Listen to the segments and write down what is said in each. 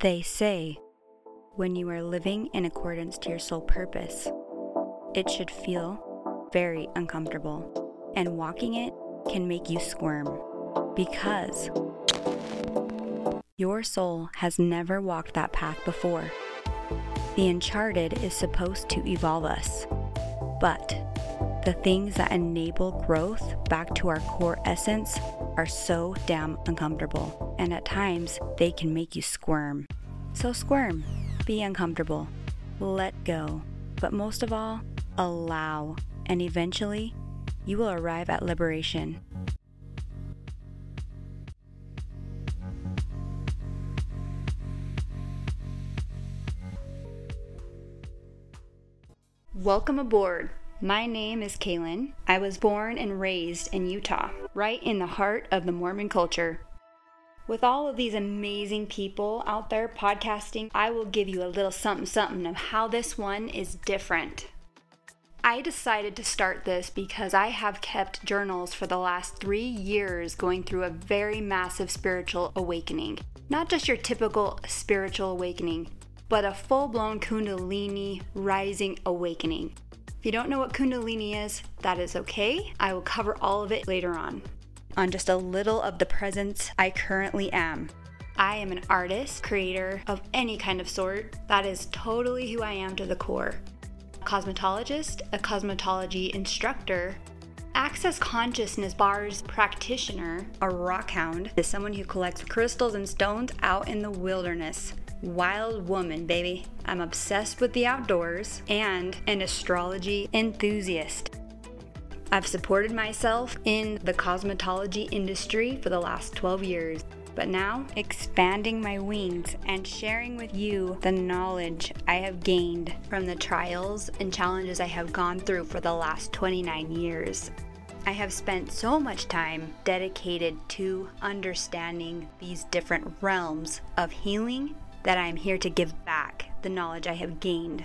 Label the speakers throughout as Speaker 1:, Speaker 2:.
Speaker 1: They say when you are living in accordance to your soul purpose, it should feel very uncomfortable, and walking it can make you squirm because your soul has never walked that path before. The uncharted is supposed to evolve us, but the things that enable growth back to our core essence are so damn uncomfortable, and at times they can make you squirm. So squirm, be uncomfortable, let go, but most of all, allow, and eventually you will arrive at liberation. Welcome aboard. My name is Kaylin. I was born and raised in Utah, right in the heart of the Mormon culture. With all of these amazing people out there podcasting, I will give you a little something something of how this one is different. I decided to start this because I have kept journals for the last three years going through a very massive spiritual awakening. Not just your typical spiritual awakening, but a full blown Kundalini rising awakening. You don't know what Kundalini is, that is okay. I will cover all of it later on. On just a little of the presence I currently am. I am an artist, creator of any kind of sort. That is totally who I am to the core. A cosmetologist, a cosmetology instructor, access consciousness bars practitioner, a rock hound, is someone who collects crystals and stones out in the wilderness wild woman, baby. I'm obsessed with the outdoors and an astrology enthusiast. I've supported myself in the cosmetology industry for the last 12 years, but now expanding my wings and sharing with you the knowledge I have gained from the trials and challenges I have gone through for the last 29 years. I have spent so much time dedicated to understanding these different realms of healing that I am here to give back the knowledge I have gained.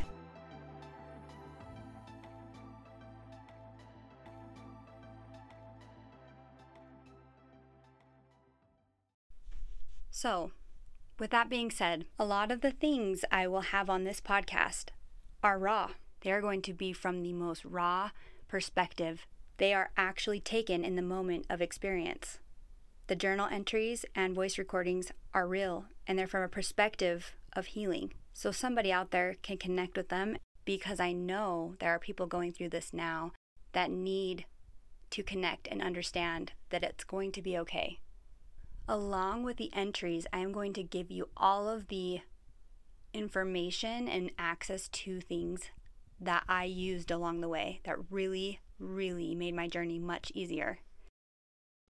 Speaker 1: So, with that being said, a lot of the things I will have on this podcast are raw. They are going to be from the most raw perspective. They are actually taken in the moment of experience. The journal entries and voice recordings are real and they're from a perspective of healing. So somebody out there can connect with them because I know there are people going through this now that need to connect and understand that it's going to be okay. Along with the entries, I am going to give you all of the information and access to things that I used along the way that really, really made my journey much easier.